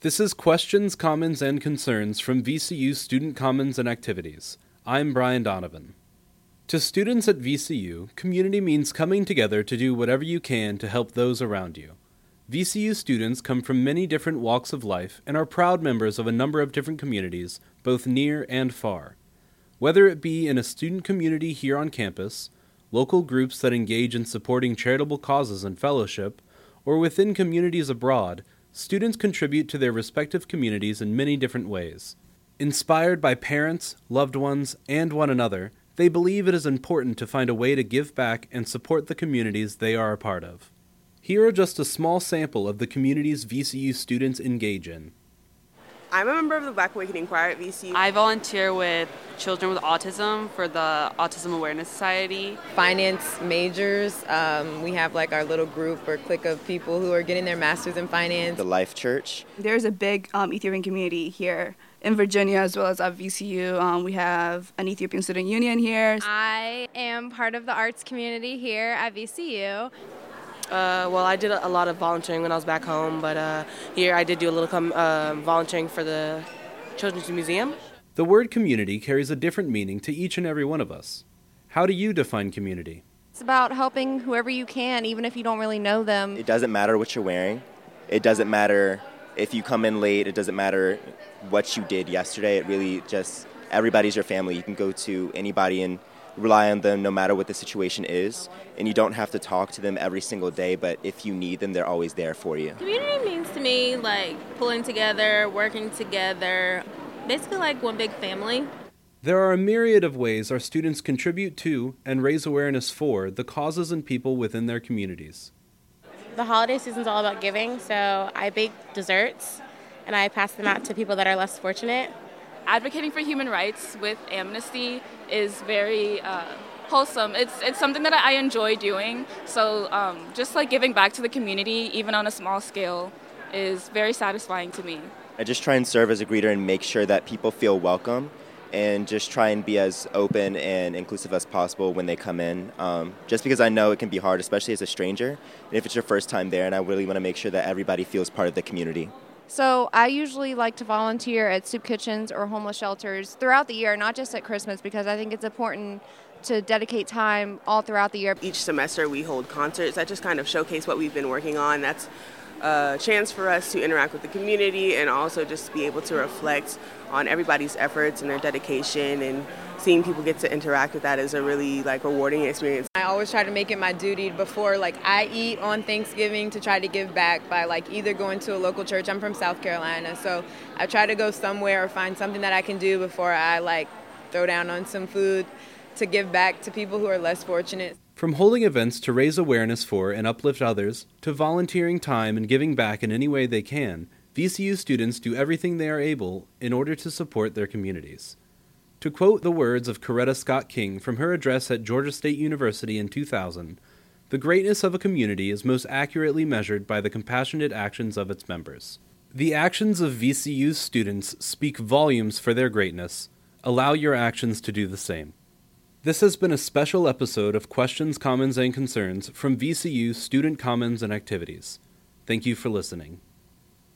This is Questions, Commons, and Concerns from VCU Student Commons and Activities. I'm Brian Donovan. To students at VCU, community means coming together to do whatever you can to help those around you. VCU students come from many different walks of life and are proud members of a number of different communities, both near and far. Whether it be in a student community here on campus, local groups that engage in supporting charitable causes and fellowship, or within communities abroad, students contribute to their respective communities in many different ways. Inspired by parents, loved ones, and one another, they believe it is important to find a way to give back and support the communities they are a part of. Here are just a small sample of the communities VCU students engage in. I'm a member of the Black Awakening Choir at VCU. I volunteer with children with autism for the Autism Awareness Society. Finance majors. Um, we have like our little group or clique of people who are getting their masters in finance. The Life Church. There's a big um, Ethiopian community here in Virginia as well as at VCU. Um, we have an Ethiopian Student Union here. I am part of the arts community here at VCU. Uh, well, I did a lot of volunteering when I was back home, but uh, here I did do a little com- uh, volunteering for the Children's Museum. The word community carries a different meaning to each and every one of us. How do you define community? It's about helping whoever you can, even if you don't really know them. It doesn't matter what you're wearing. It doesn't matter if you come in late. It doesn't matter what you did yesterday. It really just, everybody's your family. You can go to anybody and rely on them no matter what the situation is. And you don't have to talk to them every single day, but if you need them, they're always there for you. Community means to me like pulling together, working together, basically like one big family. There are a myriad of ways our students contribute to and raise awareness for the causes and people within their communities. The holiday season is all about giving, so I bake desserts and I pass them out to people that are less fortunate. Advocating for human rights with Amnesty is very uh, wholesome. It's it's something that I enjoy doing. So um, just like giving back to the community, even on a small scale, is very satisfying to me. I just try and serve as a greeter and make sure that people feel welcome and just try and be as open and inclusive as possible when they come in. Um, just because I know it can be hard, especially as a stranger, and if it's your first time there, and I really want to make sure that everybody feels part of the community. So I usually like to volunteer at soup kitchens or homeless shelters throughout the year, not just at Christmas, because I think it's important to dedicate time all throughout the year. Each semester we hold concerts that just kind of showcase what we've been working on. That's a chance for us to interact with the community and also just be able to reflect on everybody's efforts and their dedication and seeing people get to interact with that is a really like rewarding experience. I always try to make it my duty before like I eat on Thanksgiving to try to give back by like either going to a local church. I'm from South Carolina, so I try to go somewhere or find something that I can do before I like throw down on some food to give back to people who are less fortunate. From holding events to raise awareness for and uplift others, to volunteering time and giving back in any way they can, VCU students do everything they are able in order to support their communities. To quote the words of Coretta Scott King from her address at Georgia State University in 2000, the greatness of a community is most accurately measured by the compassionate actions of its members. The actions of VCU's students speak volumes for their greatness. Allow your actions to do the same. This has been a special episode of Questions, Commons, and Concerns from VCU Student Commons and Activities. Thank you for listening.